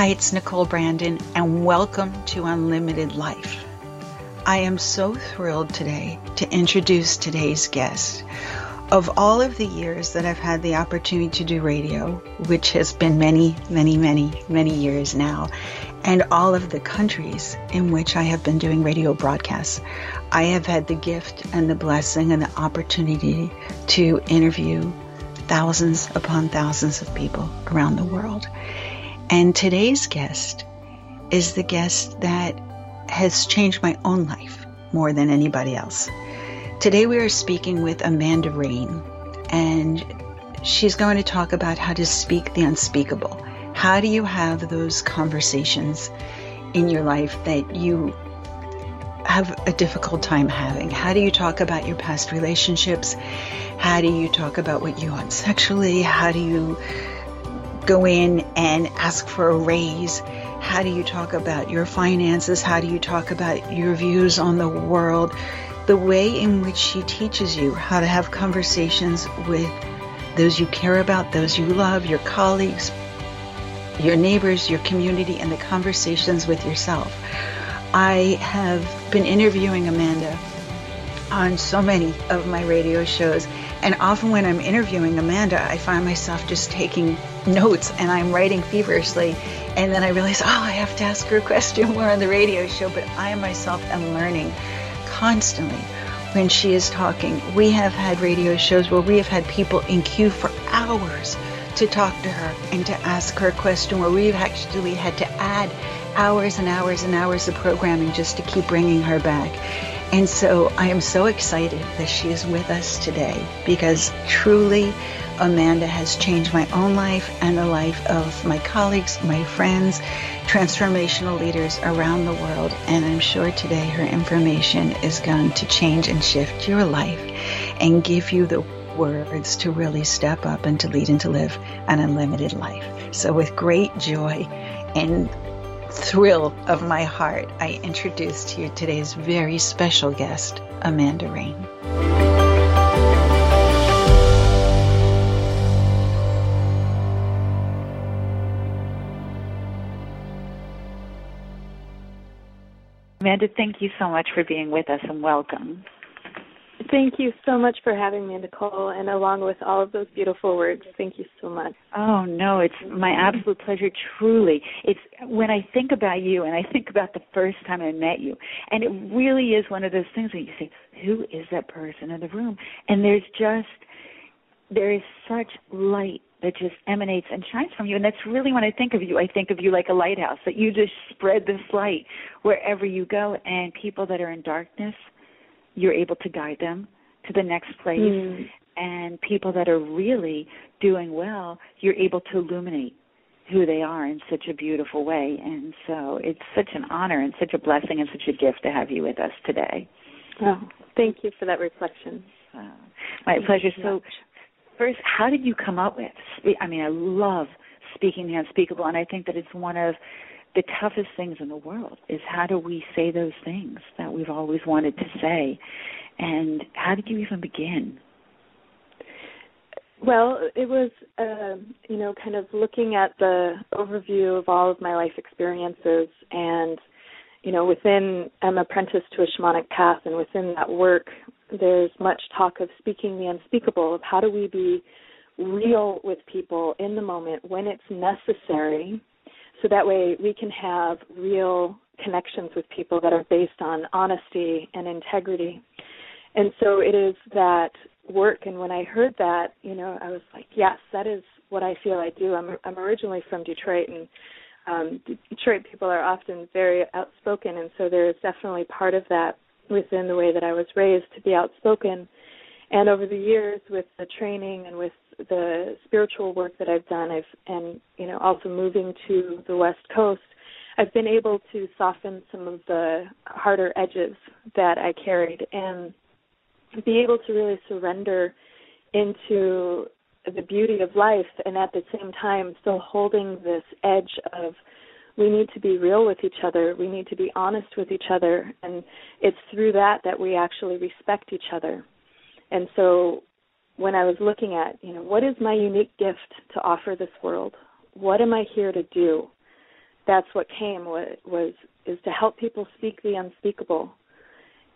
Hi, it's Nicole Brandon, and welcome to Unlimited Life. I am so thrilled today to introduce today's guest. Of all of the years that I've had the opportunity to do radio, which has been many, many, many, many years now, and all of the countries in which I have been doing radio broadcasts, I have had the gift and the blessing and the opportunity to interview thousands upon thousands of people around the world. And today's guest is the guest that has changed my own life more than anybody else. Today we are speaking with Amanda Rain, and she's going to talk about how to speak the unspeakable. How do you have those conversations in your life that you have a difficult time having? How do you talk about your past relationships? How do you talk about what you want sexually? How do you go in and ask for a raise? How do you talk about your finances? How do you talk about your views on the world? The way in which she teaches you how to have conversations with those you care about, those you love, your colleagues, your neighbors, your community, and the conversations with yourself. I have been interviewing Amanda on so many of my radio shows, and often when I'm interviewing Amanda, I find myself just taking notes and I'm writing feverishly. And then I realize, oh, I have to ask her a question more on the radio show. But I myself am learning constantly when she is talking. We have had radio shows where we have had people in queue for hours to talk to her and to ask her a question where we've actually had to add hours and hours and hours of programming just to keep bringing her back. And so I am so excited that she is with us today because truly Amanda has changed my own life and the life of my colleagues, my friends, transformational leaders around the world. And I'm sure today her information is going to change and shift your life and give you the words to really step up and to lead and to live an unlimited life. So, with great joy and thrill of my heart, I introduce to you today's very special guest, Amanda Rain. Amanda, thank you so much for being with us and welcome. Thank you so much for having me, Nicole, and along with all of those beautiful words. Thank you so much. Oh no, it's my absolute pleasure. Truly, it's when I think about you and I think about the first time I met you, and it really is one of those things where you say, "Who is that person in the room?" And there's just there is such light that just emanates and shines from you. And that's really when I think of you, I think of you like a lighthouse, that you just spread this light wherever you go. And people that are in darkness, you're able to guide them to the next place. Mm. And people that are really doing well, you're able to illuminate who they are in such a beautiful way. And so it's such an honor and such a blessing and such a gift to have you with us today. Oh, thank you for that reflection. Uh, my thank pleasure. So, first, how did you come up with? I mean, I love speaking the unspeakable, and I think that it's one of the toughest things in the world is how do we say those things that we've always wanted to say, and how did you even begin? Well, it was, uh, you know, kind of looking at the overview of all of my life experiences, and you know, within I'm apprenticed to a shamanic path, and within that work, there's much talk of speaking the unspeakable, of how do we be real with people in the moment when it's necessary, so that way we can have real connections with people that are based on honesty and integrity. And so it is that work and when I heard that, you know, I was like, yes, that is what I feel I do. I'm I'm originally from Detroit and um Detroit people are often very outspoken and so there is definitely part of that within the way that I was raised to be outspoken. And over the years, with the training and with the spiritual work that I've done, I've and you know also moving to the West Coast, I've been able to soften some of the harder edges that I carried and be able to really surrender into the beauty of life and at the same time still holding this edge of we need to be real with each other we need to be honest with each other and it's through that that we actually respect each other and so when i was looking at you know what is my unique gift to offer this world? What am i here to do? That's what came was, is to help people speak the unspeakable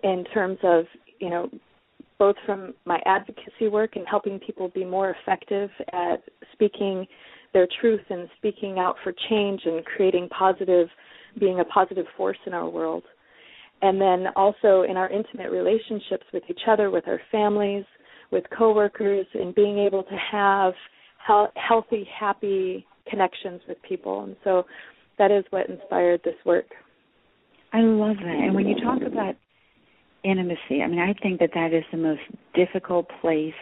in terms of you know both from my advocacy work and helping people be more effective at speaking their truth and speaking out for change and creating positive being a positive force in our world and then also in our intimate relationships with each other with our families with coworkers and being able to have healthy happy connections with people and so that is what inspired this work i love that and when you talk about intimacy. I mean, I think that that is the most difficult place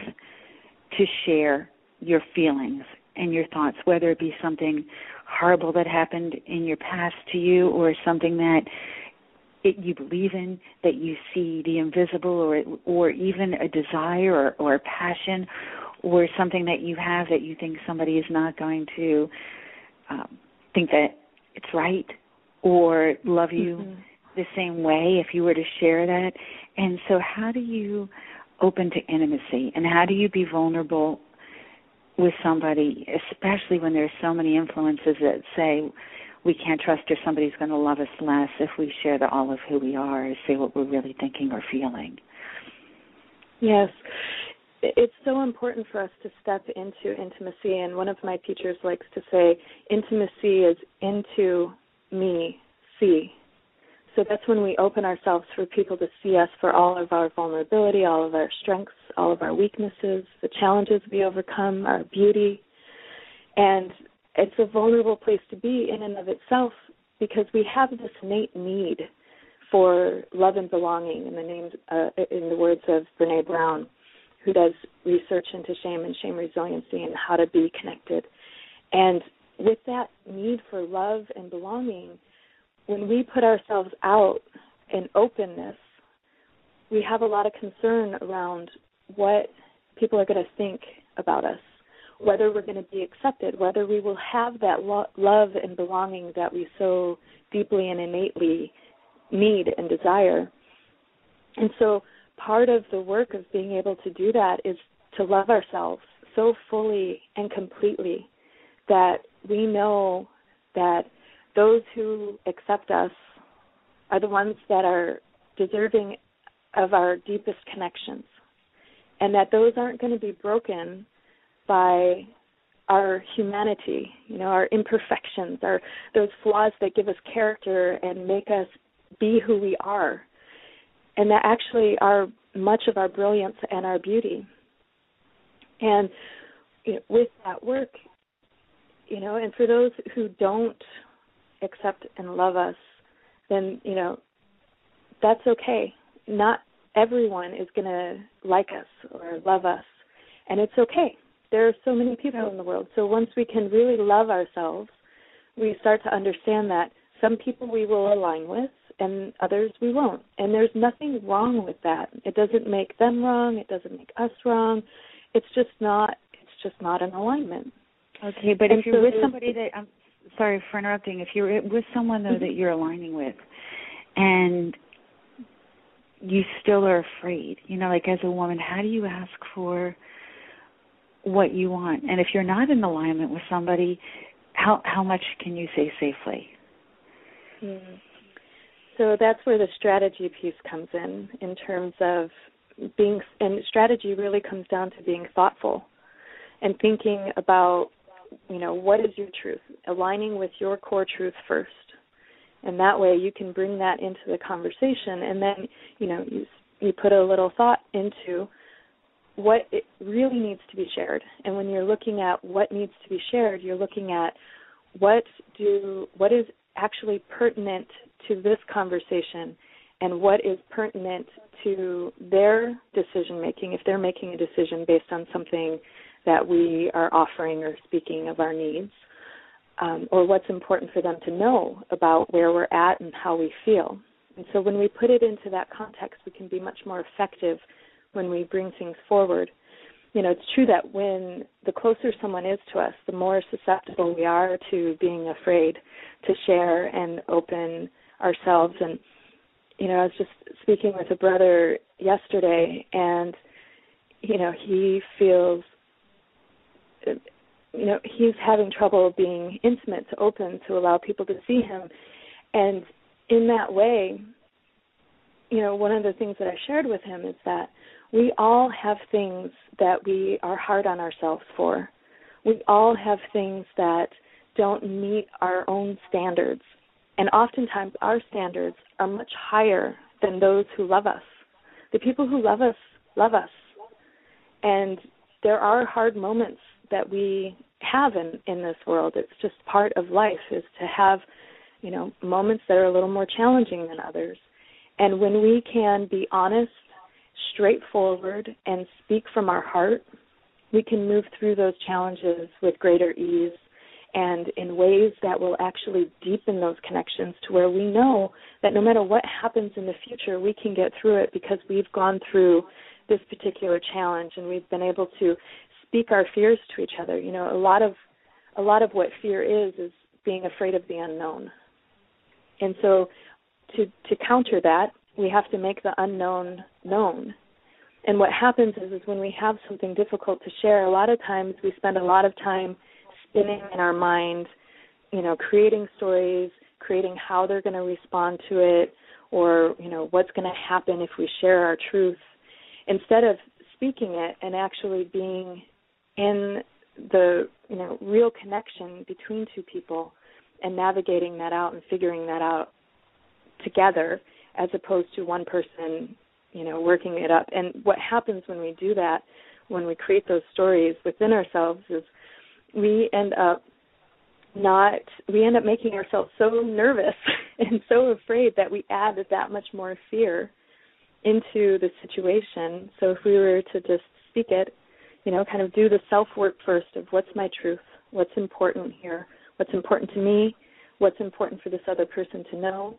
to share your feelings and your thoughts, whether it be something horrible that happened in your past to you or something that it, you believe in, that you see the invisible, or or even a desire or, or a passion, or something that you have that you think somebody is not going to um, think that it's right or love you. Mm-hmm the same way if you were to share that. And so, how do you open to intimacy and how do you be vulnerable with somebody, especially when there's so many influences that say we can't trust or somebody's going to love us less if we share the all of who we are or say what we're really thinking or feeling? Yes. It's so important for us to step into intimacy, and one of my teachers likes to say, intimacy is into me, see so that's when we open ourselves for people to see us for all of our vulnerability, all of our strengths, all of our weaknesses, the challenges we overcome, our beauty. And it's a vulnerable place to be in and of itself because we have this innate need for love and belonging in the names uh, in the words of Brene Brown, who does research into shame and shame resiliency and how to be connected. And with that need for love and belonging, when we put ourselves out in openness, we have a lot of concern around what people are going to think about us, whether we're going to be accepted, whether we will have that lo- love and belonging that we so deeply and innately need and desire. And so, part of the work of being able to do that is to love ourselves so fully and completely that we know that those who accept us are the ones that are deserving of our deepest connections, and that those aren't going to be broken by our humanity, you know, our imperfections, our those flaws that give us character and make us be who we are, and that actually are much of our brilliance and our beauty. And you know, with that work, you know, and for those who don't accept and love us, then, you know, that's okay. Not everyone is going to like us or love us, and it's okay. There are so many people in the world. So once we can really love ourselves, we start to understand that some people we will align with and others we won't. And there's nothing wrong with that. It doesn't make them wrong, it doesn't make us wrong. It's just not it's just not an alignment. Okay, but and if you're so with somebody that I'm sorry for interrupting. If you're with someone though mm-hmm. that you're aligning with, and you still are afraid, you know, like as a woman, how do you ask for what you want? And if you're not in alignment with somebody, how how much can you say safely? Mm. So that's where the strategy piece comes in, in terms of being, and strategy really comes down to being thoughtful and thinking about you know, what is your truth? Aligning with your core truth first. And that way you can bring that into the conversation and then, you know, you you put a little thought into what it really needs to be shared. And when you're looking at what needs to be shared, you're looking at what do what is actually pertinent to this conversation and what is pertinent to their decision making if they're making a decision based on something that we are offering or speaking of our needs, um, or what's important for them to know about where we're at and how we feel. And so when we put it into that context, we can be much more effective when we bring things forward. You know, it's true that when the closer someone is to us, the more susceptible we are to being afraid to share and open ourselves. And, you know, I was just speaking with a brother yesterday, and, you know, he feels you know he's having trouble being intimate to open to allow people to see him and in that way you know one of the things that i shared with him is that we all have things that we are hard on ourselves for we all have things that don't meet our own standards and oftentimes our standards are much higher than those who love us the people who love us love us and there are hard moments that we have in in this world. It's just part of life is to have, you know, moments that are a little more challenging than others. And when we can be honest, straightforward and speak from our heart, we can move through those challenges with greater ease and in ways that will actually deepen those connections to where we know that no matter what happens in the future, we can get through it because we've gone through this particular challenge and we've been able to speak our fears to each other. You know, a lot of a lot of what fear is is being afraid of the unknown. And so to to counter that, we have to make the unknown known. And what happens is is when we have something difficult to share, a lot of times we spend a lot of time spinning in our mind, you know, creating stories, creating how they're going to respond to it or, you know, what's going to happen if we share our truth instead of speaking it and actually being in the you know real connection between two people and navigating that out and figuring that out together as opposed to one person you know working it up and what happens when we do that when we create those stories within ourselves is we end up not we end up making ourselves so nervous and so afraid that we add that much more fear into the situation so if we were to just speak it you know, kind of do the self work first of what's my truth, what's important here, what's important to me, what's important for this other person to know.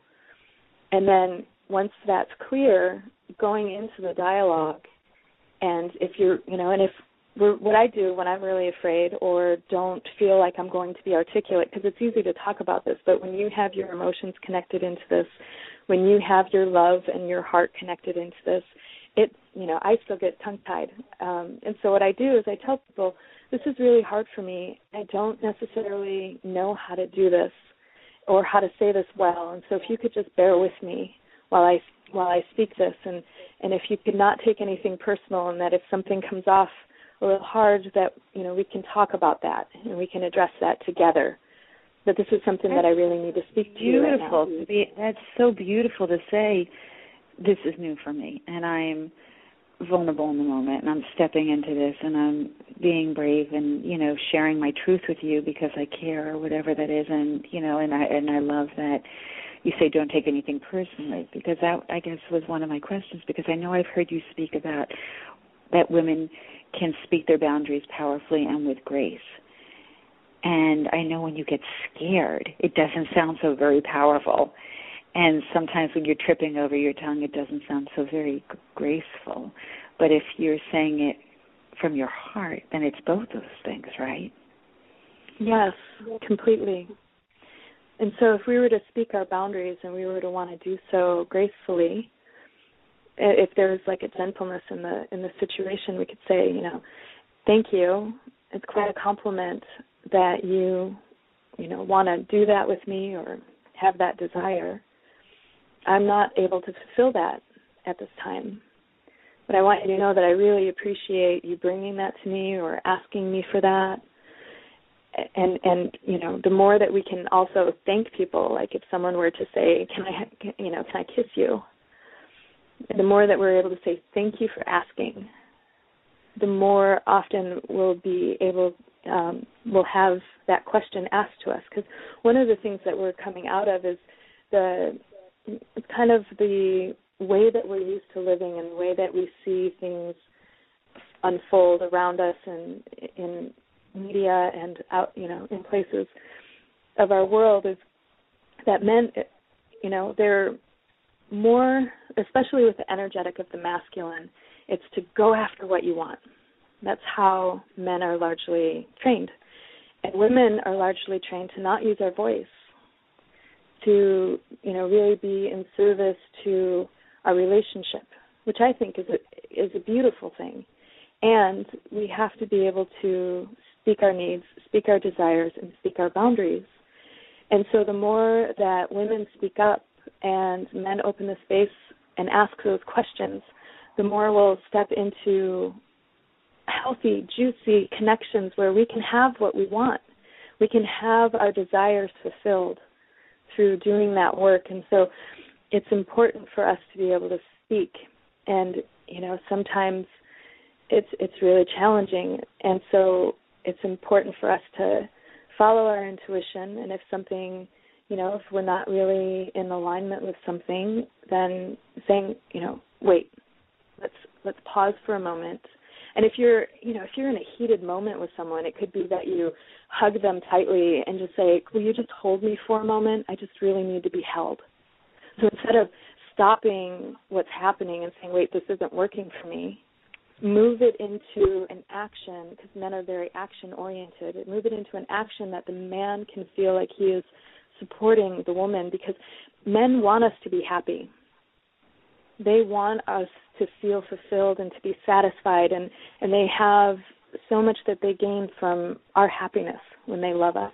And then once that's clear, going into the dialogue and if you're, you know, and if what I do when I'm really afraid or don't feel like I'm going to be articulate, because it's easy to talk about this, but when you have your emotions connected into this, when you have your love and your heart connected into this, it you know i still get tongue tied um and so what i do is i tell people this is really hard for me. I don't necessarily know how to do this or how to say this well. And so if you could just bear with me while i while i speak this and and if you could not take anything personal and that if something comes off a little hard that you know we can talk about that and we can address that together. That this is something that's that i really need to speak to beautiful you right to be that's so beautiful to say this is new for me and I'm vulnerable in the moment and I'm stepping into this and I'm being brave and you know sharing my truth with you because I care or whatever that is and you know and I and I love that you say don't take anything personally because that I guess was one of my questions because I know I've heard you speak about that women can speak their boundaries powerfully and with grace. And I know when you get scared, it doesn't sound so very powerful and sometimes when you're tripping over your tongue it doesn't sound so very graceful. But if you're saying it from your heart then it's both those things right? Yes completely. And so if we were to speak our boundaries and we were to want to do so gracefully if there's like a gentleness in the in the situation we could say you know thank you. It's quite a compliment that you you know want to do that with me or have that desire I'm not able to fulfill that at this time. But I want you to know that I really appreciate you bringing that to me or asking me for that. And and you know, the more that we can also thank people, like if someone were to say, "Can I, you know, can I kiss you?" The more that we're able to say thank you for asking, the more often we'll be able um, we'll have that question asked to us. Because one of the things that we're coming out of is the kind of the way that we're used to living and the way that we see things unfold around us and in media and out you know in places of our world is that men you know they're more especially with the energetic of the masculine it's to go after what you want. That's how men are largely trained. And women are largely trained to not use our voice to you know really be in service to our relationship, which I think is a is a beautiful thing. And we have to be able to speak our needs, speak our desires, and speak our boundaries. And so the more that women speak up and men open the space and ask those questions, the more we'll step into healthy, juicy connections where we can have what we want. We can have our desires fulfilled through doing that work. And so it's important for us to be able to speak. And, you know, sometimes it's it's really challenging. And so it's important for us to follow our intuition and if something you know if we're not really in alignment with something then saying you know wait let's let's pause for a moment and if you're you know if you're in a heated moment with someone it could be that you hug them tightly and just say will you just hold me for a moment? I just really need to be held. So instead of stopping what's happening and saying wait this isn't working for me move it into an action because men are very action oriented move it into an action that the man can feel like he is supporting the woman because men want us to be happy they want us to feel fulfilled and to be satisfied and and they have so much that they gain from our happiness when they love us.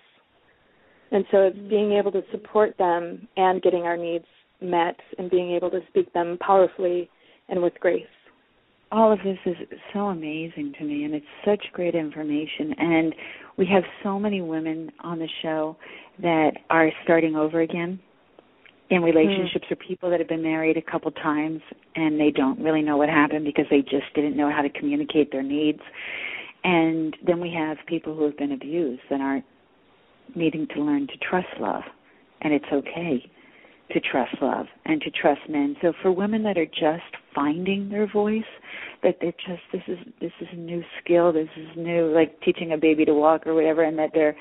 And so it's being able to support them and getting our needs met and being able to speak them powerfully and with grace. All of this is so amazing to me and it's such great information. And we have so many women on the show that are starting over again in relationships mm. or people that have been married a couple times and they don't really know what happened because they just didn't know how to communicate their needs and then we have people who have been abused and aren't needing to learn to trust love and it's okay to trust love and to trust men. So for women that are just finding their voice, that they're just this is this is a new skill, this is new like teaching a baby to walk or whatever and that they're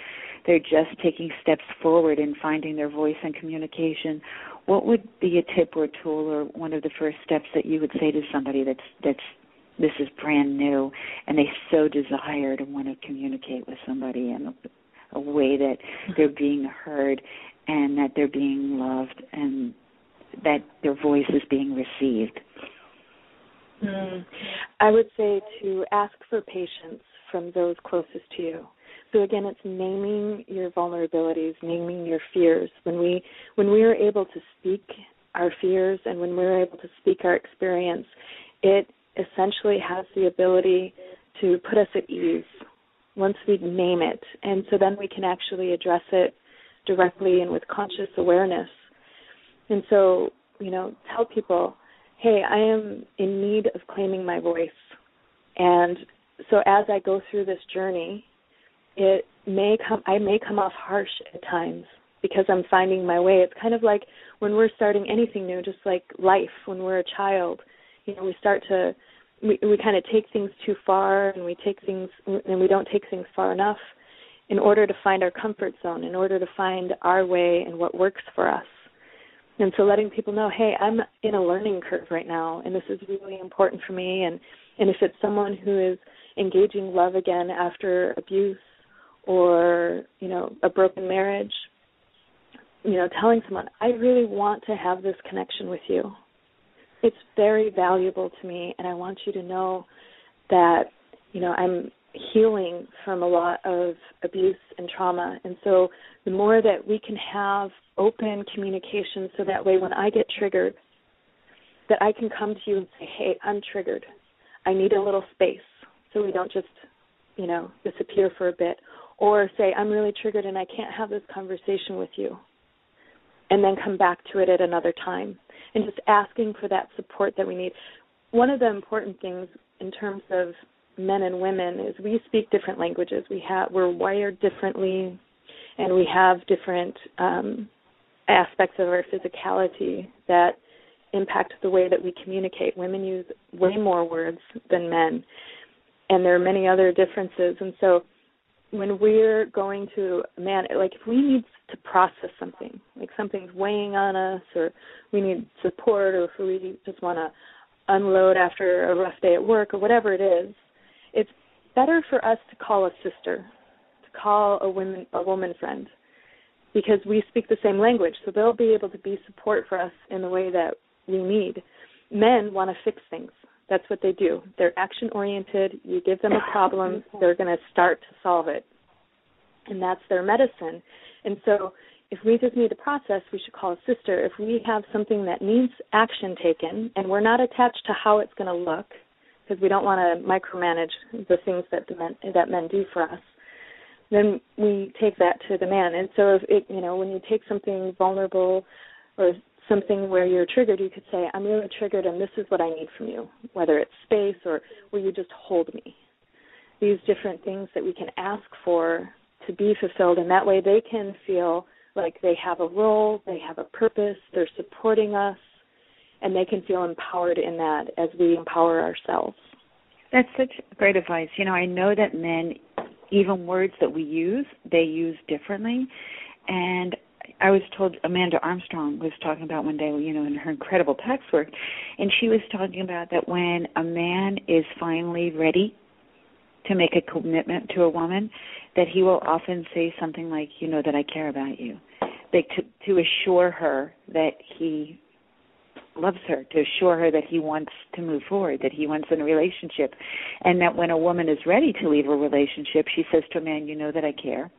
they're just taking steps forward in finding their voice and communication. What would be a tip or tool or one of the first steps that you would say to somebody that's that's this is brand new and they so desire to want to communicate with somebody in a, a way that they're being heard and that they're being loved and that their voice is being received? Mm. I would say to ask for patience from those closest to you. So again, it's naming your vulnerabilities, naming your fears. When we when we are able to speak our fears and when we're able to speak our experience, it essentially has the ability to put us at ease once we name it. And so then we can actually address it directly and with conscious awareness. And so, you know, tell people, hey, I am in need of claiming my voice. And so as I go through this journey, it may come I may come off harsh at times because I'm finding my way. It's kind of like when we're starting anything new, just like life when we're a child. You know, we start to we we kind of take things too far and we take things and we don't take things far enough in order to find our comfort zone, in order to find our way and what works for us. And so letting people know, hey, I'm in a learning curve right now and this is really important for me and and if it's someone who is engaging love again after abuse or, you know, a broken marriage, you know, telling someone, I really want to have this connection with you. It's very valuable to me and I want you to know that, you know, I'm healing from a lot of abuse and trauma. And so the more that we can have open communication so that way when I get triggered, that I can come to you and say, Hey, I'm triggered. I need a little space so we don't just, you know, disappear for a bit. Or say, I'm really triggered and I can't have this conversation with you. And then come back to it at another time. And just asking for that support that we need. One of the important things in terms of men and women is we speak different languages. We have we're wired differently, and we have different um, aspects of our physicality that impact the way that we communicate. Women use way more words than men, and there are many other differences. And so, when we're going to man, like if we need to process something, like something's weighing on us, or we need support, or if we just want to unload after a rough day at work, or whatever it is, it's better for us to call a sister, to call a woman a woman friend, because we speak the same language, so they'll be able to be support for us in the way that we need. Men want to fix things. That's what they do. They're action oriented. You give them a problem, they're going to start to solve it. And that's their medicine. And so if we just need a process, we should call a sister. If we have something that needs action taken and we're not attached to how it's going to look, because we don't want to micromanage the things that the men, that men do for us, then we take that to the man. And so if it, you know, when you take something vulnerable or something where you're triggered, you could say, I'm really triggered and this is what I need from you, whether it's space or will you just hold me? These different things that we can ask for to be fulfilled, and that way they can feel like they have a role, they have a purpose, they're supporting us, and they can feel empowered in that as we empower ourselves. That's such great advice. You know, I know that men, even words that we use, they use differently. And I was told Amanda Armstrong was talking about one day, you know, in her incredible text work, and she was talking about that when a man is finally ready to make a commitment to a woman, that he will often say something like, "You know that I care about you," like to to assure her that he loves her, to assure her that he wants to move forward, that he wants in a relationship, and that when a woman is ready to leave a relationship, she says to a man, "You know that I care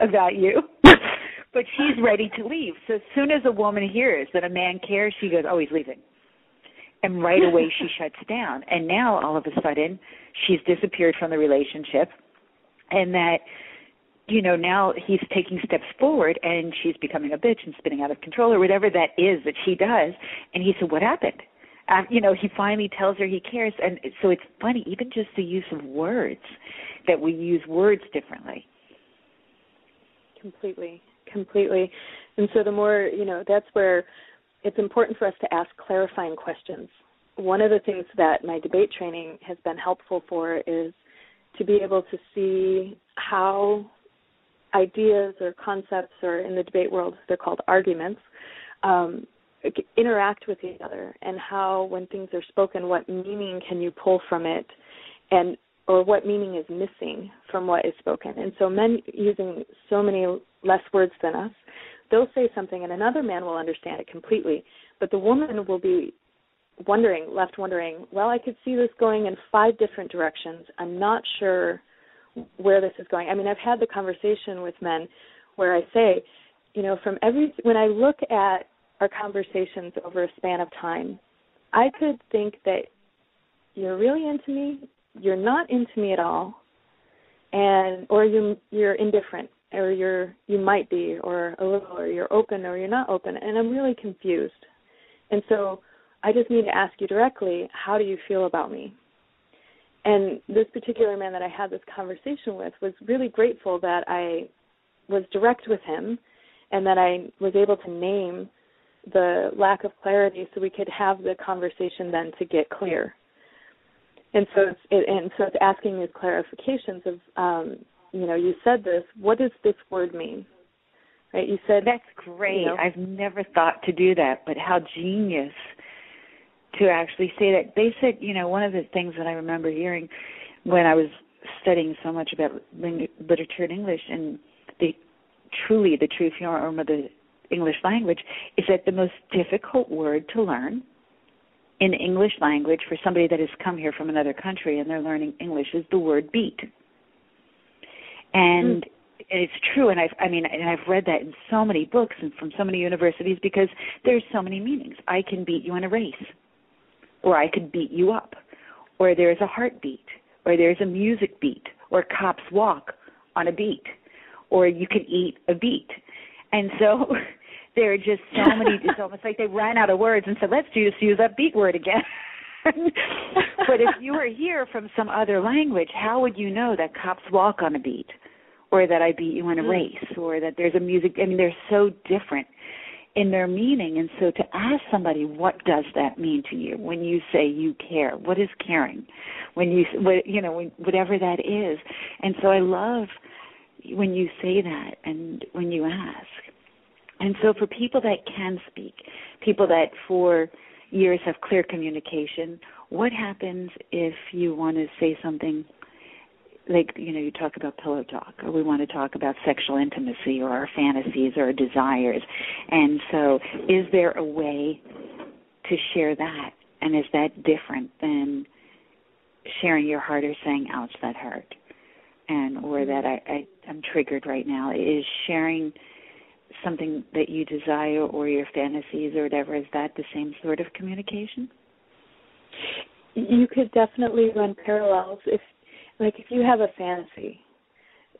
about you." but she's ready to leave. So as soon as a woman hears that a man cares, she goes, "Oh, he's leaving." And right away she shuts down. And now all of a sudden she's disappeared from the relationship and that you know now he's taking steps forward and she's becoming a bitch and spinning out of control or whatever that is that she does. And he said what happened? Uh, you know he finally tells her he cares. And so it's funny even just the use of words that we use words differently. Completely completely. And so the more you know that's where it's important for us to ask clarifying questions. One of the things that my debate training has been helpful for is to be able to see how ideas or concepts, or in the debate world, they're called arguments, um, interact with each other, and how, when things are spoken, what meaning can you pull from it, and or what meaning is missing from what is spoken. And so, men using so many less words than us, they'll say something, and another man will understand it completely, but the woman will be wondering, left wondering, well, I could see this going in five different directions. I'm not sure where this is going. I mean, I've had the conversation with men where I say, you know, from every when I look at our conversations over a span of time, I could think that you're really into me, you're not into me at all, and or you you're indifferent or you're you might be or a little or you're open or you're not open and I'm really confused. And so I just need to ask you directly, how do you feel about me? And this particular man that I had this conversation with was really grateful that I was direct with him and that I was able to name the lack of clarity so we could have the conversation then to get clear. And so it's it, and so it's asking these clarifications of um, you know, you said this, what does this word mean? Right? You said That's great. You know, I've never thought to do that, but how genius to actually say that. They said, you know, one of the things that I remember hearing when I was studying so much about ling- literature in English and the truly the true form of the English language is that the most difficult word to learn in English language for somebody that has come here from another country and they're learning English is the word beat. And mm. it's true and I've I mean and I've read that in so many books and from so many universities because there's so many meanings. I can beat you in a race or I could beat you up, or there's a heartbeat, or there's a music beat, or cops walk on a beat, or you can eat a beat. And so there are just so many, it's almost like they ran out of words and said, let's just use that beat word again. but if you were here from some other language, how would you know that cops walk on a beat? Or that I beat you in a mm. race, or that there's a music. I mean, they're so different in their meaning. And so to ask somebody, what does that mean to you when you say you care? What is caring? When you, you know, whatever that is. And so I love when you say that and when you ask. And so for people that can speak, people that for years have clear communication, what happens if you want to say something like you know you talk about pillow talk or we want to talk about sexual intimacy or our fantasies or our desires and so is there a way to share that And is that different than sharing your heart or saying, ouch, that hurt? And or that I, I I'm triggered right now. Is sharing something that you desire or your fantasies or whatever, is that the same sort of communication? You could definitely run parallels if like if you have a fantasy,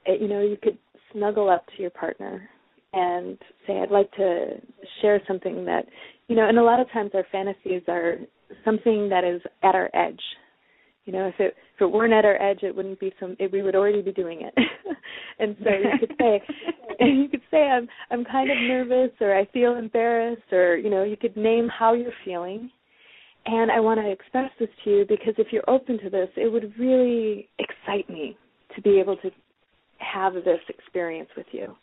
eh, you know, you could snuggle up to your partner and say, I'd like to share something that, you know, and a lot of times our fantasies are something that is at our edge. You know, if it if it weren't at our edge, it wouldn't be some. It, we would already be doing it. and so you could say, you could say, I'm I'm kind of nervous, or I feel embarrassed, or you know, you could name how you're feeling. And I want to express this to you because if you're open to this, it would really excite me to be able to have this experience with you.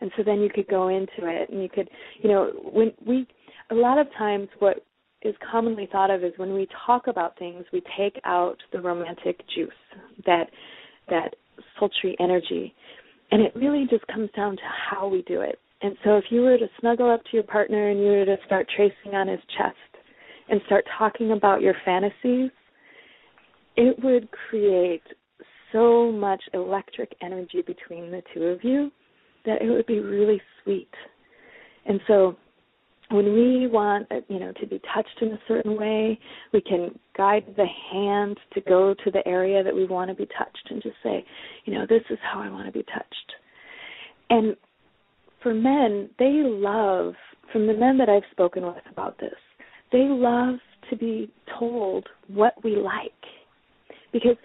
And so then you could go into it and you could, you know, when we, a lot of times what is commonly thought of is when we talk about things, we take out the romantic juice, that, that sultry energy. And it really just comes down to how we do it. And so if you were to snuggle up to your partner and you were to start tracing on his chest and start talking about your fantasies, it would create so much electric energy between the two of you that it would be really sweet. And so when we want you know to be touched in a certain way, we can guide the hand to go to the area that we want to be touched and just say, you know, this is how I want to be touched. And for men, they love from the men that I've spoken with about this, they love to be told what we like. Because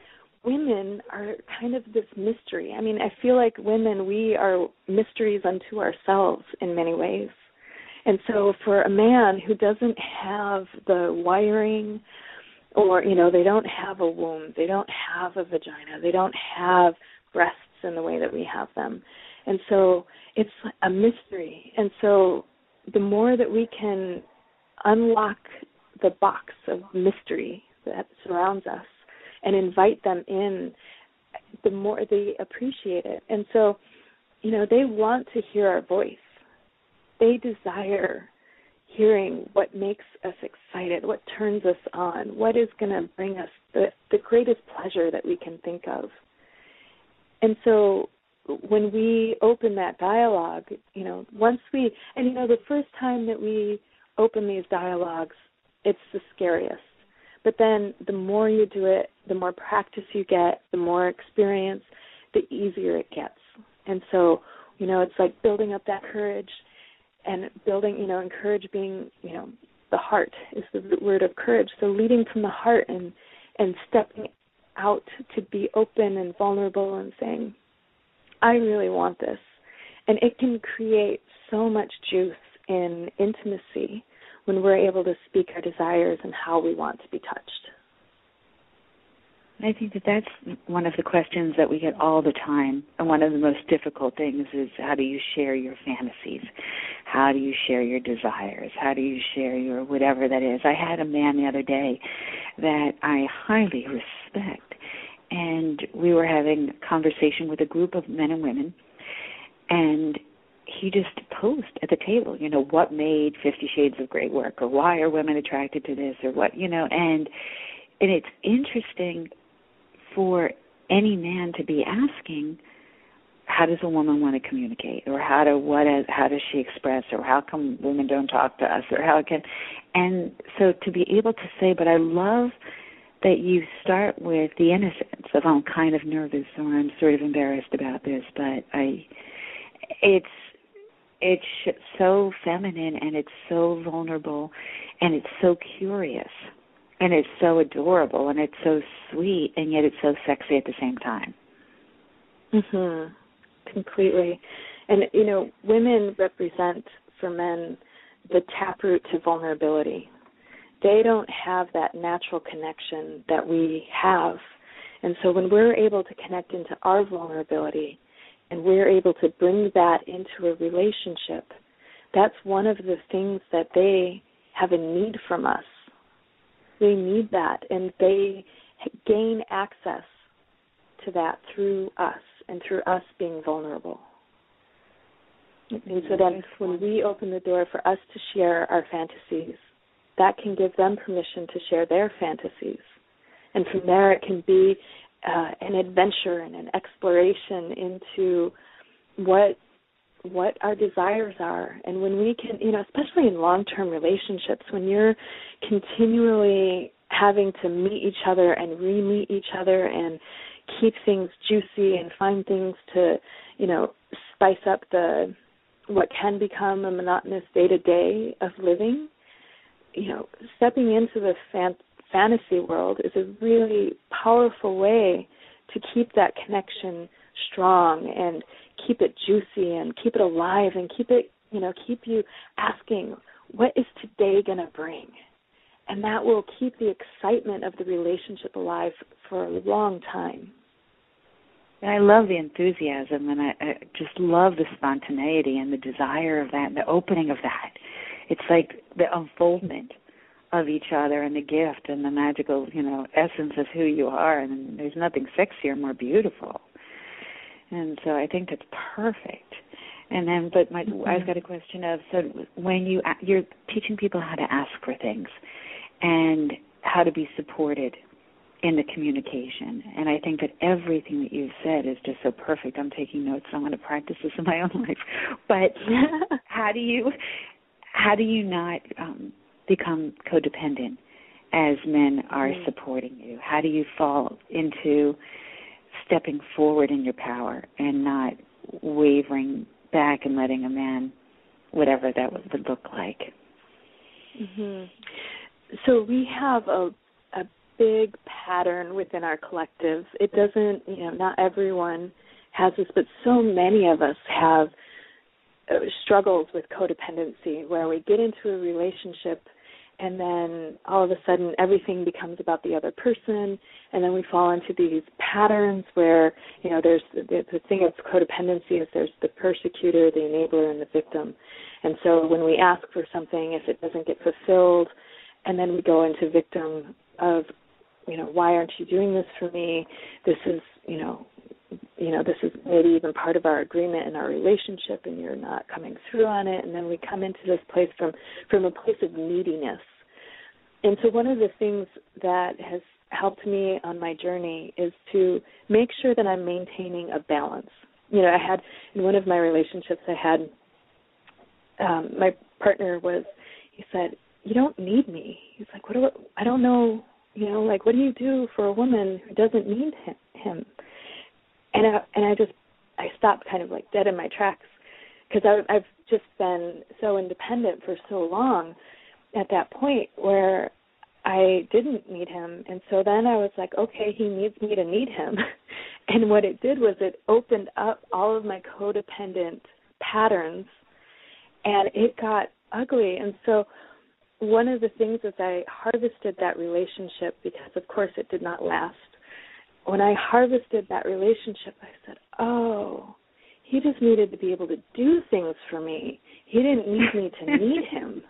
women are kind of this mystery. I mean, I feel like women, we are mysteries unto ourselves in many ways. And so for a man who doesn't have the wiring or, you know, they don't have a womb, they don't have a vagina, they don't have breasts in the way that we have them. And so it's a mystery. And so the more that we can unlock the box of mystery that surrounds us, and invite them in, the more they appreciate it. And so, you know, they want to hear our voice. They desire hearing what makes us excited, what turns us on, what is going to bring us the, the greatest pleasure that we can think of. And so when we open that dialogue, you know, once we, and you know, the first time that we open these dialogues, it's the scariest but then the more you do it, the more practice you get, the more experience, the easier it gets. And so, you know, it's like building up that courage and building, you know, and courage being, you know, the heart is the root word of courage. So leading from the heart and and stepping out to be open and vulnerable and saying, I really want this. And it can create so much juice in intimacy when we're able to speak our desires and how we want to be touched. I think that that's one of the questions that we get all the time. And one of the most difficult things is how do you share your fantasies? How do you share your desires? How do you share your whatever that is? I had a man the other day that I highly respect. And we were having a conversation with a group of men and women. And he just posed at the table, you know, what made Fifty Shades of Grey work, or why are women attracted to this, or what, you know, and and it's interesting for any man to be asking, how does a woman want to communicate, or how do what is, how does she express, or how come women don't talk to us, or how can, and so to be able to say, but I love that you start with the innocence of I'm kind of nervous or I'm sort of embarrassed about this, but I it's it's so feminine and it's so vulnerable and it's so curious and it's so adorable and it's so sweet and yet it's so sexy at the same time. Mhm. Completely. And you know, women represent for men the taproot to vulnerability. They don't have that natural connection that we have. And so when we're able to connect into our vulnerability, and we're able to bring that into a relationship, that's one of the things that they have a need from us. They need that, and they gain access to that through us and through us being vulnerable. And so then, when we open the door for us to share our fantasies, that can give them permission to share their fantasies. And from there, it can be uh, an adventure and an exploration into what what our desires are. And when we can you know especially in long term relationships when you're continually having to meet each other and re meet each other and keep things juicy and find things to you know spice up the what can become a monotonous day to day of living you know stepping into the fan- fantasy world is a really powerful way to keep that connection strong and keep it juicy and keep it alive and keep it you know keep you asking what is today going to bring? And that will keep the excitement of the relationship alive for a long time. And I love the enthusiasm, and I, I just love the spontaneity and the desire of that, and the opening of that. It's like the unfoldment of each other and the gift and the magical, you know, essence of who you are. And there's nothing sexier, more beautiful. And so I think that's perfect. And then, but my, mm-hmm. I've got a question of so when you you're teaching people how to ask for things and how to be supported in the communication. And I think that everything that you've said is just so perfect. I'm taking notes. I'm going to practice this in my own life. But how do you how do you not um, become codependent as men are mm. supporting you? How do you fall into stepping forward in your power and not wavering back and letting a man, whatever that would look like? Mm-hmm. So we have a a big pattern within our collective. It doesn't, you know, not everyone has this, but so many of us have uh, struggles with codependency where we get into a relationship and then all of a sudden everything becomes about the other person and then we fall into these patterns where you know there's the, the thing of codependency is there's the persecutor the enabler and the victim. And so when we ask for something if it doesn't get fulfilled and then we go into victim of you know why aren't you doing this for me? This is you know you know this is maybe even part of our agreement in our relationship and you're not coming through on it. And then we come into this place from from a place of neediness. And so one of the things that has helped me on my journey is to make sure that i'm maintaining a balance. You know i had in one of my relationships i had um my partner was he said you don't need me. He's like what do I, I don't know you know like what do you do for a woman who doesn't need him, him and I and I just I stopped kind of like dead in my tracks because I I've just been so independent for so long at that point where I didn't need him. And so then I was like okay he needs me to need him. And what it did was it opened up all of my codependent patterns and it got ugly. And so one of the things is I harvested that relationship because of course it did not last when I harvested that relationship, I said, "Oh, he just needed to be able to do things for me. He didn't need me to need him."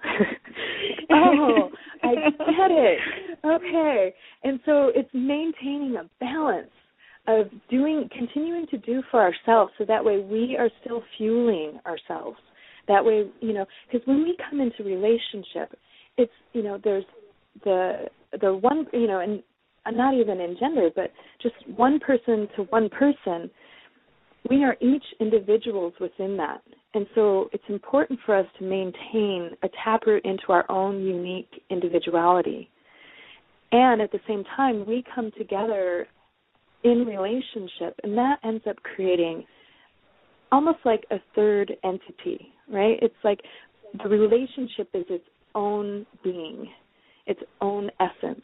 oh, I get it. Okay. And so it's maintaining a balance of doing continuing to do for ourselves so that way we are still fueling ourselves. That way, you know, because when we come into relationship, it's, you know, there's the the one, you know, and Uh, not even in gender, but just one person to one person, we are each individuals within that. And so it's important for us to maintain a taproot into our own unique individuality. And at the same time, we come together in relationship, and that ends up creating almost like a third entity, right? It's like the relationship is its own being, its own essence.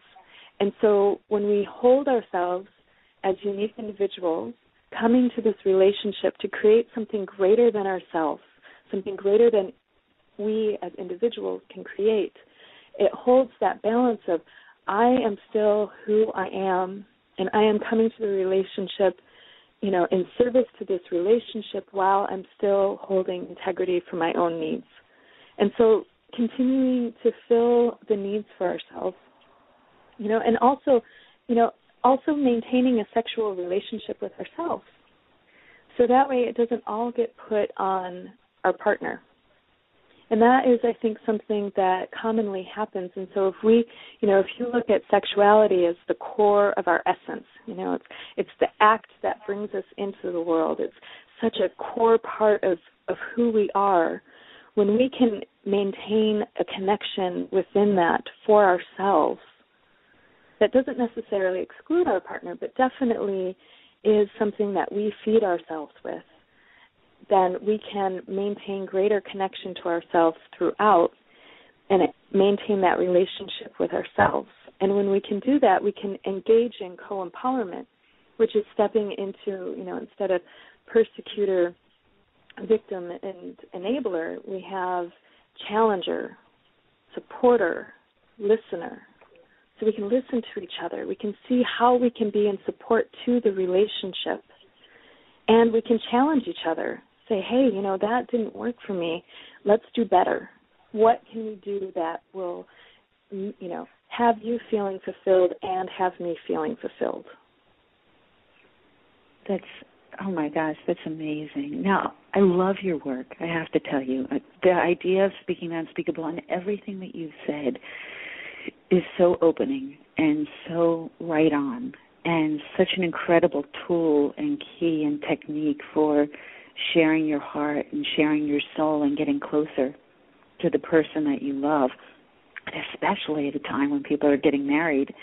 And so when we hold ourselves as unique individuals, coming to this relationship to create something greater than ourselves, something greater than we as individuals can create, it holds that balance of I am still who I am and I am coming to the relationship, you know, in service to this relationship while I'm still holding integrity for my own needs. And so continuing to fill the needs for ourselves you know, and also, you know, also maintaining a sexual relationship with ourselves. So that way it doesn't all get put on our partner. And that is, I think, something that commonly happens. And so, if we, you know, if you look at sexuality as the core of our essence, you know, it's it's the act that brings us into the world. It's such a core part of of who we are. When we can maintain a connection within that for ourselves, that doesn't necessarily exclude our partner, but definitely is something that we feed ourselves with then we can maintain greater connection to ourselves throughout and maintain that relationship with ourselves. And when we can do that, we can engage in co empowerment, which is stepping into, you know, instead of persecutor, victim, and enabler, we have challenger, supporter, listener. So we can listen to each other. We can see how we can be in support to the relationship. And we can challenge each other say, hey, you know, that didn't work for me. Let's do better. What can we do that will, you know, have you feeling fulfilled and have me feeling fulfilled? That's oh my gosh, that's amazing. Now, I love your work. I have to tell you, uh, the idea of speaking unspeakable and everything that you've said is so opening and so right on and such an incredible tool and key and technique for sharing your heart and sharing your soul and getting closer to the person that you love, especially at a time when people are getting married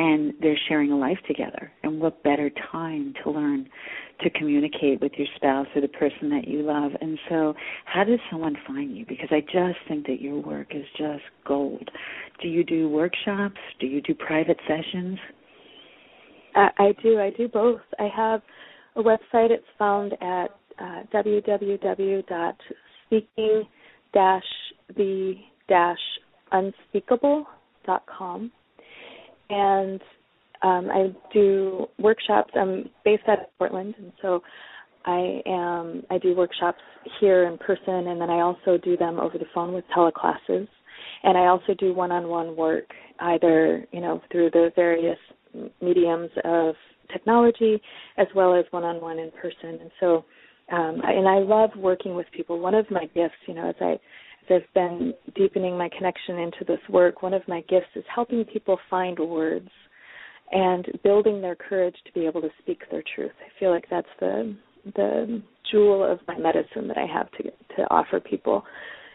and they're sharing a life together. And what better time to learn to communicate with your spouse or the person that you love. And so, how does someone find you? Because I just think that your work is just gold. Do you do workshops? Do you do private sessions? I, I do. I do both. I have a website. It's found at uh, www.speaking-the-unspeakable.com. And um, I do workshops. I'm based out of Portland, and so I am. I do workshops here in person, and then I also do them over the phone with teleclasses. And I also do one-on-one work, either you know through the various mediums of technology, as well as one-on-one in person. And so um, and I love working with people. One of my gifts, you know, as I as I've been deepening my connection into this work, one of my gifts is helping people find words and building their courage to be able to speak their truth. I feel like that's the the jewel of my medicine that I have to to offer people.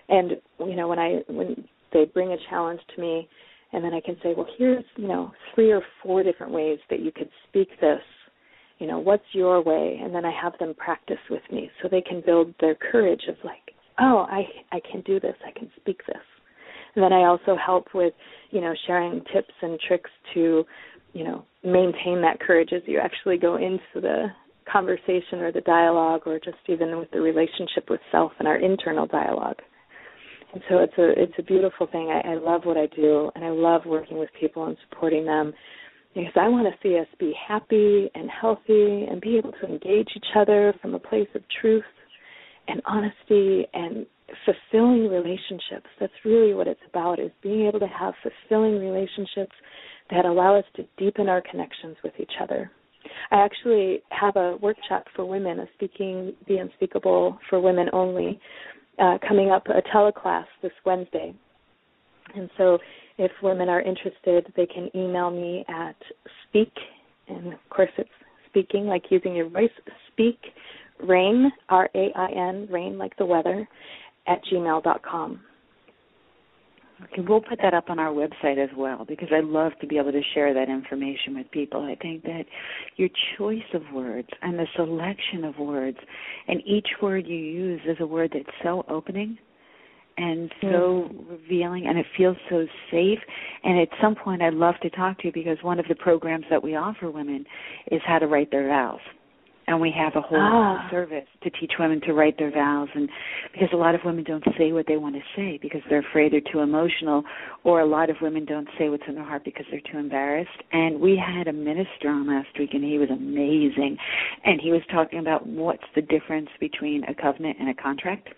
And you know, when I when they bring a challenge to me, and then I can say, well, here's you know three or four different ways that you could speak this you know what's your way and then i have them practice with me so they can build their courage of like oh i i can do this. I can speak this. And then i also help with you know sharing tips and tricks to you know maintain that courage as you actually go into the conversation or the dialogue or just even with the relationship with self and our internal dialogue. And so it's a it's a beautiful thing. I, I love what i do and i love working with people and supporting them because I want to see us be happy and healthy and be able to engage each other from a place of truth and honesty and fulfilling relationships. That's really what it's about is being able to have fulfilling relationships that allow us to deepen our connections with each other. I actually have a workshop for women, a speaking the unspeakable for women only, uh, coming up a teleclass this Wednesday. And so if women are interested, they can email me at speak, and of course it's speaking, like using your voice, speak rain, R A I N, rain like the weather, at gmail dot com. Okay, we'll put that up on our website as well because I love to be able to share that information with people. I think that your choice of words and the selection of words and each word you use is a word that's so opening and so mm. revealing and it feels so safe and at some point I'd love to talk to you because one of the programs that we offer women is how to write their vows and we have a whole ah. service to teach women to write their vows and because a lot of women don't say what they want to say because they're afraid they're too emotional or a lot of women don't say what's in their heart because they're too embarrassed and we had a minister on last week and he was amazing and he was talking about what's the difference between a covenant and a contract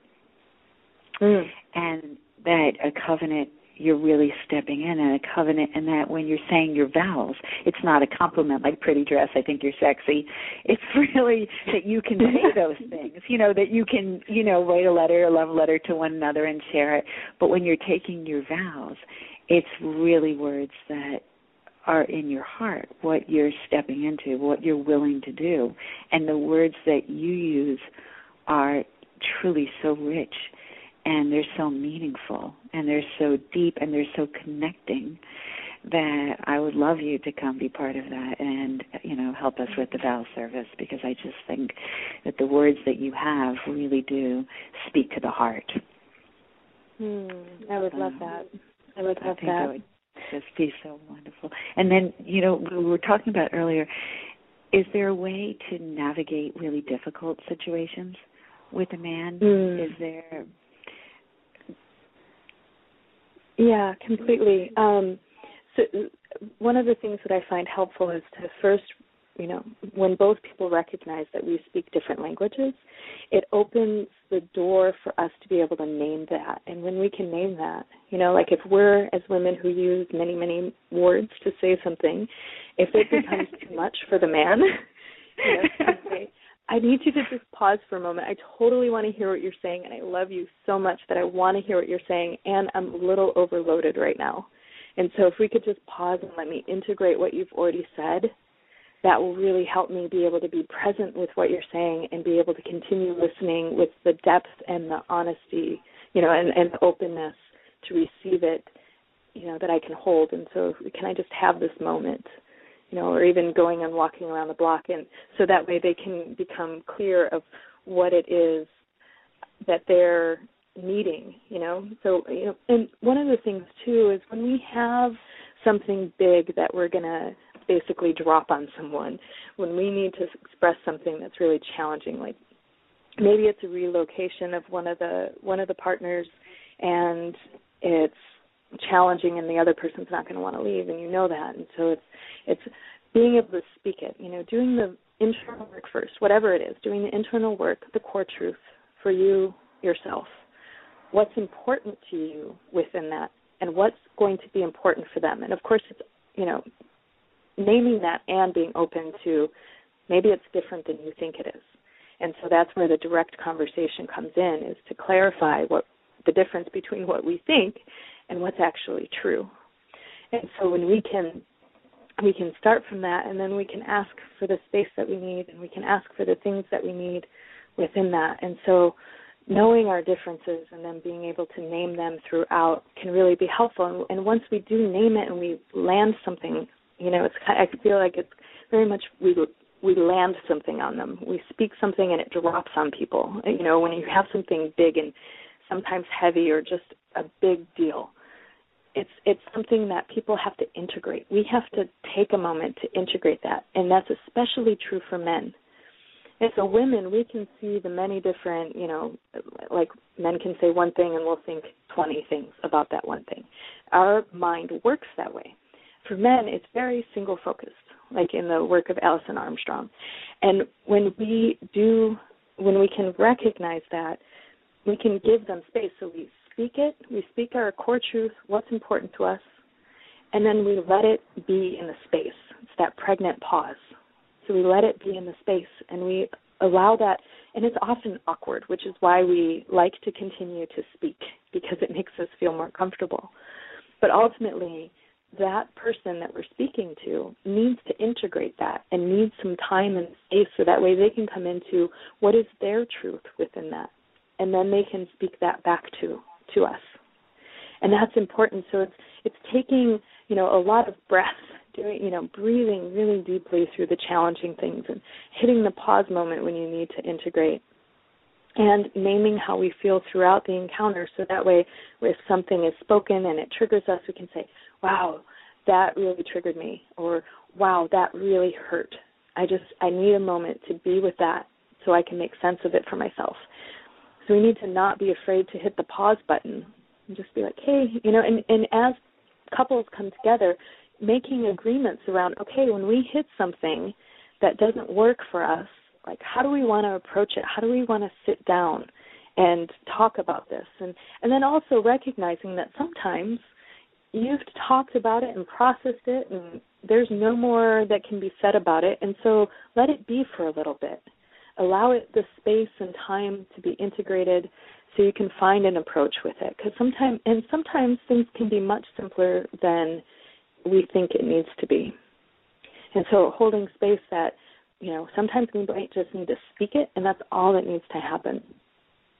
mm. and that a covenant you're really stepping in in a covenant and that when you're saying your vows it's not a compliment like pretty dress i think you're sexy. It's really that you can say those things you know that you can you know write a letter a love letter to one another and share it. But when you're taking your vows it's really words that are in your heart what you're stepping into what you're willing to do. And the words that you use are truly so rich and they're so meaningful and they're so deep and they're so connecting that I would love you to come be part of that and you know help us with the vow service because I just think that the words that you have really do speak to the heart. Hmm, I would love that. I would love I think that. It would just be so wonderful. And then you know we were talking about earlier. Is there a way to navigate really difficult situations with a man? Mm. Is there Yeah, completely. Um, so one of the things that I find helpful is to first, you know, when both people recognize that we speak different languages, it opens the door for us to be able to name that. And when we can name that, you know, like if we're as women who use many, many words to say something, if it becomes too much for the man, you know, say, I need you to just pause for a moment. I totally want to hear what you're saying, and I love you so much that I want to hear what you're saying, and I'm a little overloaded right now. And so, if we could just pause and let me integrate what you've already said, that will really help me be able to be present with what you're saying and be able to continue listening with the depth and the honesty, you know, and, and the openness to receive it, you know, that I can hold. And so, can I just have this moment? You know, or even going and walking around the block, and so that way they can become clear of what it is that they're needing, you know. So, you know, and one of the things too is when we have something big that we're to basically drop on someone, when we need to express something that's really challenging, like maybe it's a relocation of one of the one of the partners and it's challenging and the other person's not going to want to leave and you know that. And so it's it's being able to speak it you know doing the internal work first whatever it is doing the internal work the core truth for you yourself. What's important to you within that and what's going to be important for them? And of course it's you know naming that and being open to maybe it's different than you think it is. And so that's where the direct conversation comes in is to clarify what the difference between what we think and what's actually true. And so when we can we can start from that and then we can ask for the space that we need and we can ask for the things that we need within that. And so knowing our differences and then being able to name them throughout can really be helpful. And, and once we do name it and we land something, you know, it's I feel like it's very much we we land something on them. We speak something and it drops on people. You know, when you have something big and sometimes heavy or just a big deal, it's it's something that people have to integrate. We have to take a moment to integrate that, and that's especially true for men. And so women, we can see the many different, you know, like men can say one thing and we'll think 20 things about that one thing. Our mind works that way. For men, it's very single focused, like in the work of Alison Armstrong. And when we do, when we can recognize that, we can give them space. So we speak it, we speak our core truth, what's important to us, and then we let it be in the space. It's that pregnant pause. So we let it be in the space and we allow that and it's often awkward, which is why we like to continue to speak because it makes us feel more comfortable. But ultimately, that person that we're speaking to needs to integrate that and needs some time and space so that way they can come into what is their truth within that. And then they can speak that back to to us. And that's important. So it's it's taking, you know, a lot of breath, doing, you know, breathing really deeply through the challenging things and hitting the pause moment when you need to integrate. And naming how we feel throughout the encounter so that way if something is spoken and it triggers us, we can say, Wow, that really triggered me or wow, that really hurt. I just I need a moment to be with that so I can make sense of it for myself. So we need to not be afraid to hit the pause button and just be like, hey, you know, and, and as couples come together, making agreements around, okay, when we hit something that doesn't work for us, like how do we want to approach it? How do we want to sit down and talk about this? And and then also recognizing that sometimes you've talked about it and processed it and there's no more that can be said about it and so let it be for a little bit allow it the space and time to be integrated so you can find an approach with it. Because sometimes and sometimes things can be much simpler than we think it needs to be. And so holding space that you know sometimes we might just need to speak it and that's all that needs to happen.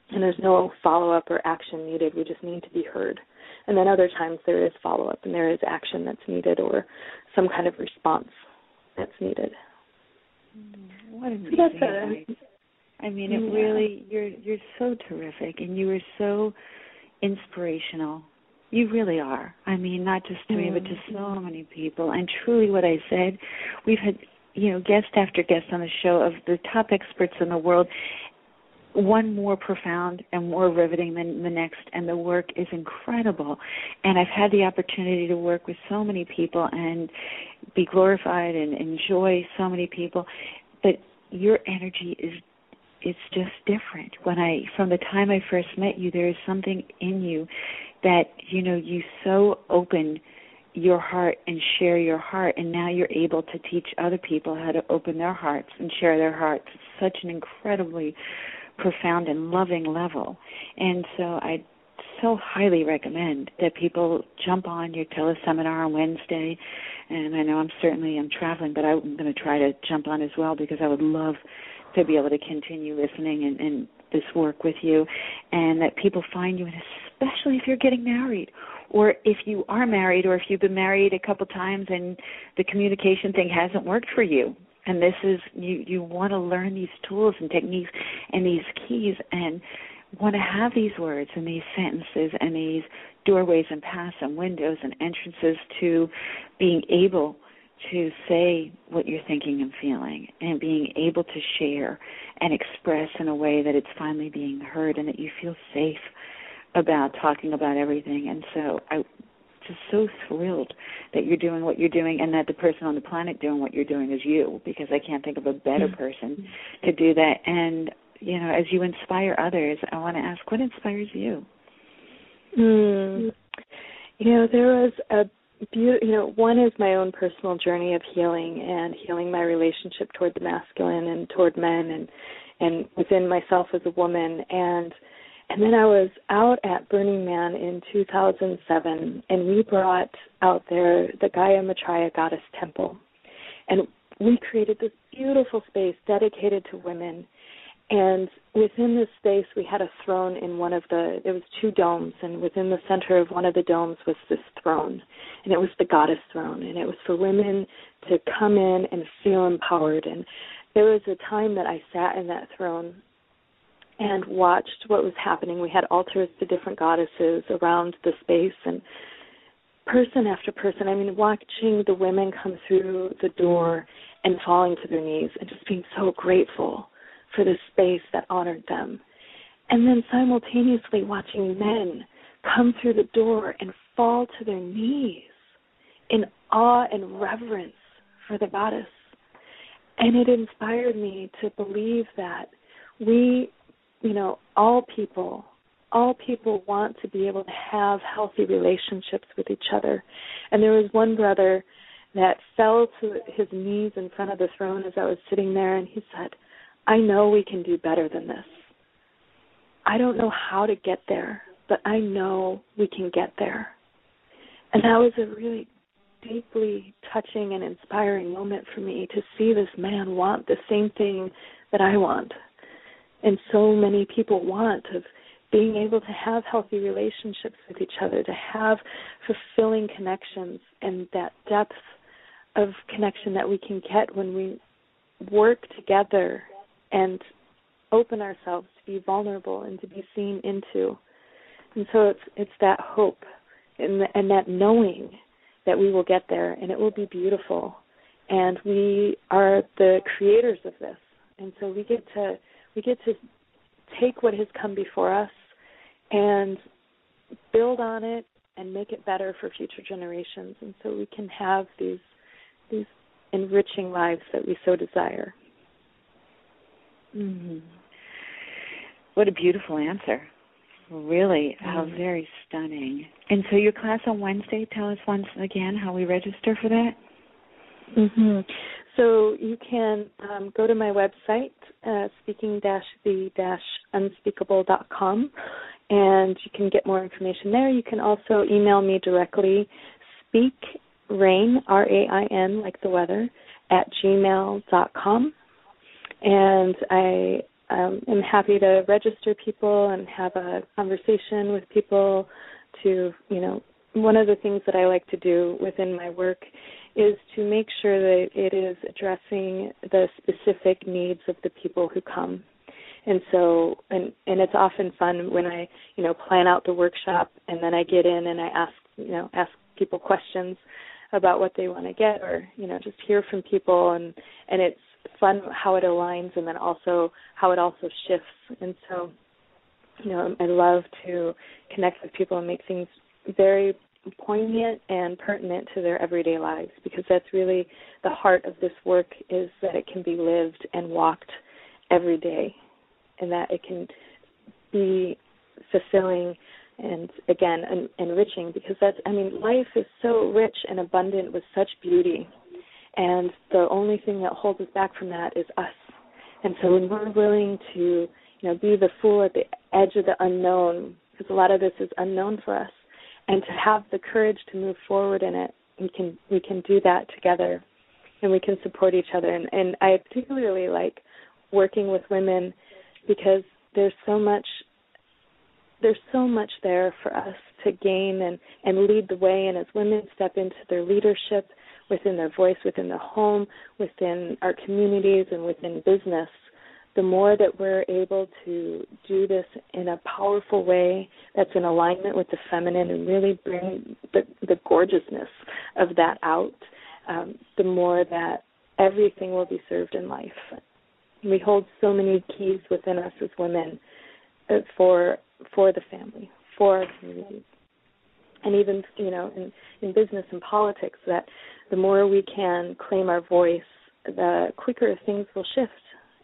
And there's no follow up or action needed. We just need to be heard. And then other times there is follow up and there is action that's needed or some kind of response that's needed. Mm, what amazing advice. I mean, it yeah. really you're you're so terrific, and you are so inspirational. You really are. I mean, not just to mm me, but to mm-hmm. so many people. And truly, what I said, we've had you know guest after guest on the show of the top experts in the world, one more profound and more riveting than the next and the work is incredible and i've had the opportunity to work with so many people and be glorified and enjoy so many people but your energy is it's just different when i from the time i first met you there is something in you that you know you so open your heart and share your heart and now you're able to teach other people how to open their hearts and share their hearts it's such an incredibly profound and loving level. And so I so highly recommend that people jump on your teleseminar on Wednesday. And I know I'm certainly I'm traveling, but I'm going to try to jump on as well because I would love to be able to continue listening and, and this work with you, and that people find you, and especially if you're getting married, or if you are married, or if you've been married a couple times and the communication thing hasn't worked for you and this is you you want to learn these tools and techniques and these keys and want to have these words and these sentences and these doorways and paths and windows and entrances to being able to say what you're thinking and feeling and being able to share and express in a way that it's finally being heard and that you feel safe about talking about everything and so I just so thrilled that you're doing what you're doing and that the person on the planet doing what you're doing is you because I can't think of a better mm-hmm. person to do that. And, you know, as you inspire others, I want to ask what inspires you? Mm. You know, there was a beautiful, you know, one is my own personal journey of healing and healing my relationship toward the masculine and toward men and and within myself as a woman and and then I was out at Burning Man in 2007, and we brought out there the Gaia Maitreya Goddess Temple. And we created this beautiful space dedicated to women. And within this space, we had a throne in one of the, there was two domes, and within the center of one of the domes was this throne. And it was the goddess throne. And it was for women to come in and feel empowered. And there was a time that I sat in that throne and watched what was happening. We had altars to different goddesses around the space and person after person. I mean, watching the women come through the door and falling to their knees and just being so grateful for the space that honored them. And then simultaneously watching men come through the door and fall to their knees in awe and reverence for the goddess. And it inspired me to believe that we you know, all people, all people want to be able to have healthy relationships with each other. And there was one brother that fell to his knees in front of the throne as I was sitting there, and he said, I know we can do better than this. I don't know how to get there, but I know we can get there. And that was a really deeply touching and inspiring moment for me to see this man want the same thing that I want and so many people want of being able to have healthy relationships with each other, to have fulfilling connections and that depth of connection that we can get when we work together and open ourselves to be vulnerable and to be seen into. And so it's it's that hope and, and that knowing that we will get there and it will be beautiful. And we are the creators of this. And so we get to we get to take what has come before us and build on it and make it better for future generations and so we can have these these enriching lives that we so desire mm-hmm. what a beautiful answer Really, how mm-hmm. very stunning. And so your class on Wednesday, tell us once again how we register for that. Mhm. So you can um, go to my website, uh, speaking-the-unspeakable.com, and you can get more information there. You can also email me directly, speakrain, R-A-I-N, like the weather, at gmail.com. And I um, am happy to register people and have a conversation with people to, you know, one of the things that I like to do within my work is to make sure that it is addressing the specific needs of the people who come. And so and and it's often fun when I, you know, plan out the workshop and then I get in and I ask, you know, ask people questions about what they want to get or, you know, just hear from people and and it's fun how it aligns and then also how it also shifts. And so you know, I love to connect with people and make things very poignant and pertinent to their everyday lives because that's really the heart of this work is that it can be lived and walked every day and that it can be fulfilling and again en- enriching because that's i mean life is so rich and abundant with such beauty and the only thing that holds us back from that is us. And so when we're willing to you know be the fool at the edge of the unknown because a lot of this is unknown for us and to have the courage to move forward in it we can we can do that together and we can support each other. And and i particularly like working with women because there's so much there's so much there for us to gain and and lead the way. And as women step into their leadership within their voice within the home within our communities and within business the more that we're able to do this in a powerful way that's in alignment with the feminine and really bring the, the gorgeousness of that out, um, the more that everything will be served in life. We hold so many keys within us as women uh, for for the family, for our communities, and even you know in in business and politics. That the more we can claim our voice, the quicker things will shift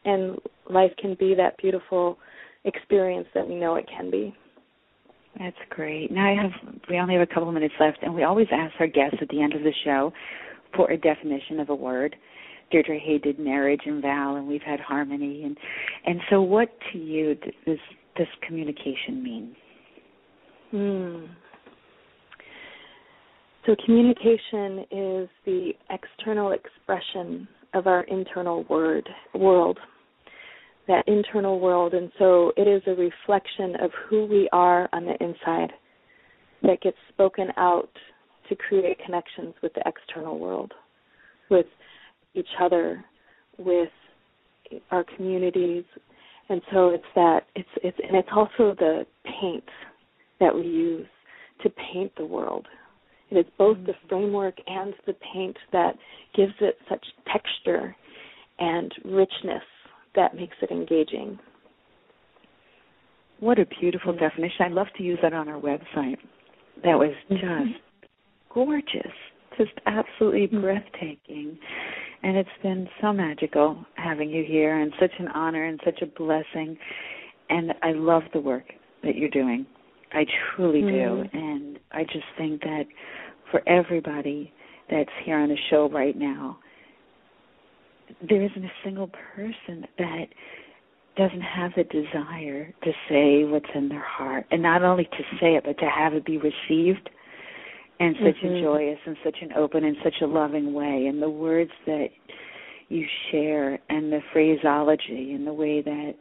and life can be that beautiful experience that we know it can be. That's great. Now I have we only have a couple of minutes left and we always ask our guests at the end of the show for a definition of a word. Deirdre Hay did marriage and vow and we've had harmony and and so what to you does this communication mean? Hmm. So communication is the external expression of our internal word world that internal world. And so it is a reflection of who we are on the inside that gets spoken out to create connections with the external world, with each other, with our communities. And so it's that it's it's and it's also the paint that we use to paint the world. It is both the mm-hmm. framework and the paint that gives it such texture and richness that makes it engaging. What a beautiful mm-hmm. definition. I'd love to use that on our website. That was mm-hmm. just mm-hmm. gorgeous, just absolutely mm-hmm. breathtaking. And it's been so magical having you here and such an honor and such a blessing. And I love the work that you're doing. I truly do. Mm-hmm. And I just think that for everybody that's here on the show right now, there isn't a single person that doesn't have the desire to say what's in their heart and not only to say it but to have it be received in such mm-hmm. a joyous and such an open and such a loving way and the words that you share and the phraseology and the way that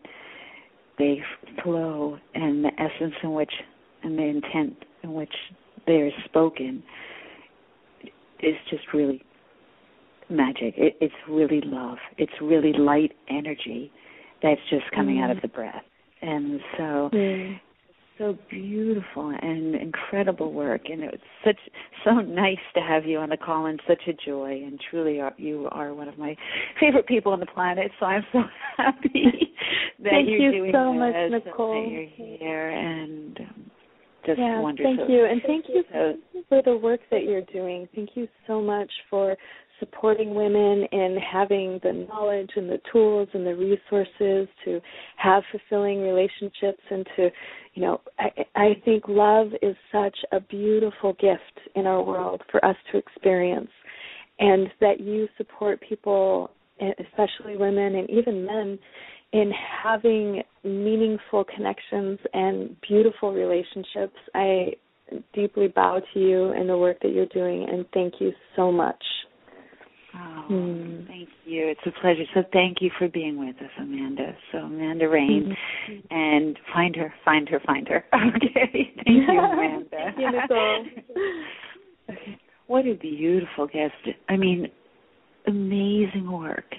they flow and the essence in which and the intent in which they are spoken is just really magic. It, it's really love. It's really light energy that's just coming mm. out of mm. the breath. And so mm. so beautiful and incredible work and it's such so nice to have you on the call and such a joy and truly are, you are one of my favorite people on the planet so I'm so happy that Thank you're you doing so this much, Nicole. and that you're here and um, just yeah, wonderful. Thank you, and thank you for the work that you're doing. Thank you so much for supporting women in having the knowledge and the tools and the resources to have fulfilling relationships and to you know I, I think love is such a beautiful gift in our world for us to experience and that you support people especially women and even men in having meaningful connections and beautiful relationships i deeply bow to you and the work that you're doing and thank you so much Oh, mm. thank you. It's a pleasure. So thank you for being with us, Amanda. So Amanda Rain, mm-hmm. and find her, find her, find her. Okay. Thank you, Amanda. thank you, Nicole. okay. What a beautiful guest. I mean, amazing work.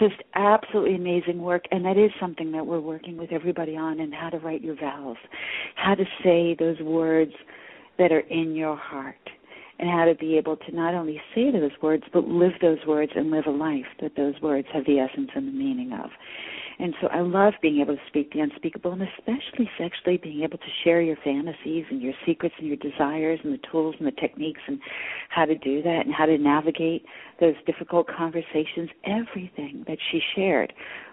Just absolutely amazing work. And that is something that we're working with everybody on and how to write your vows, how to say those words that are in your heart and how to be able to not only say those words, but live those words and live a life that those words have the essence and the meaning of. And so I love being able to speak the unspeakable and especially sexually being able to share your fantasies and your secrets and your desires and the tools and the techniques and how to do that and how to navigate those difficult conversations. Everything that she shared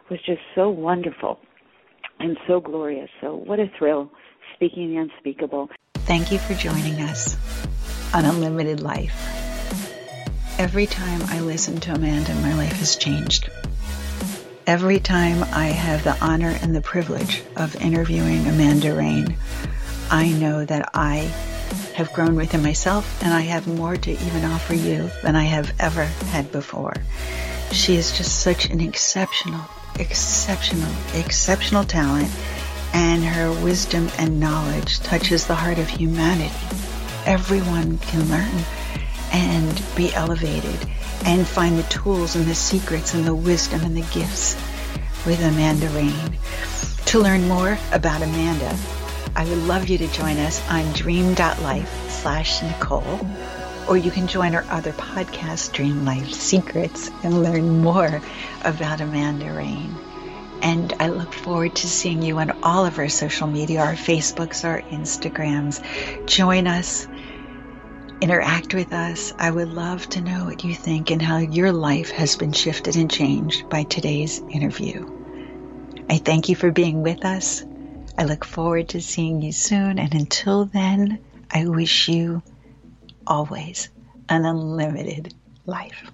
was just so wonderful and so glorious. So what a thrill speaking the unspeakable. Thank you for joining us on Unlimited Life. Every time I listen to Amanda, my life has changed. Every time I have the honor and the privilege of interviewing Amanda Rain, I know that I have grown within myself and I have more to even offer you than I have ever had before. She is just such an exceptional, exceptional, exceptional talent and her wisdom and knowledge touches the heart of humanity everyone can learn and be elevated and find the tools and the secrets and the wisdom and the gifts with Amanda Rain. To learn more about Amanda, I would love you to join us on dream.life slash Nicole, or you can join our other podcast, Dream Life Secrets, and learn more about Amanda Rain. And I look forward to seeing you on all of our social media, our Facebooks, our Instagrams. Join us interact with us. I would love to know what you think and how your life has been shifted and changed by today's interview. I thank you for being with us. I look forward to seeing you soon. And until then, I wish you always an unlimited life.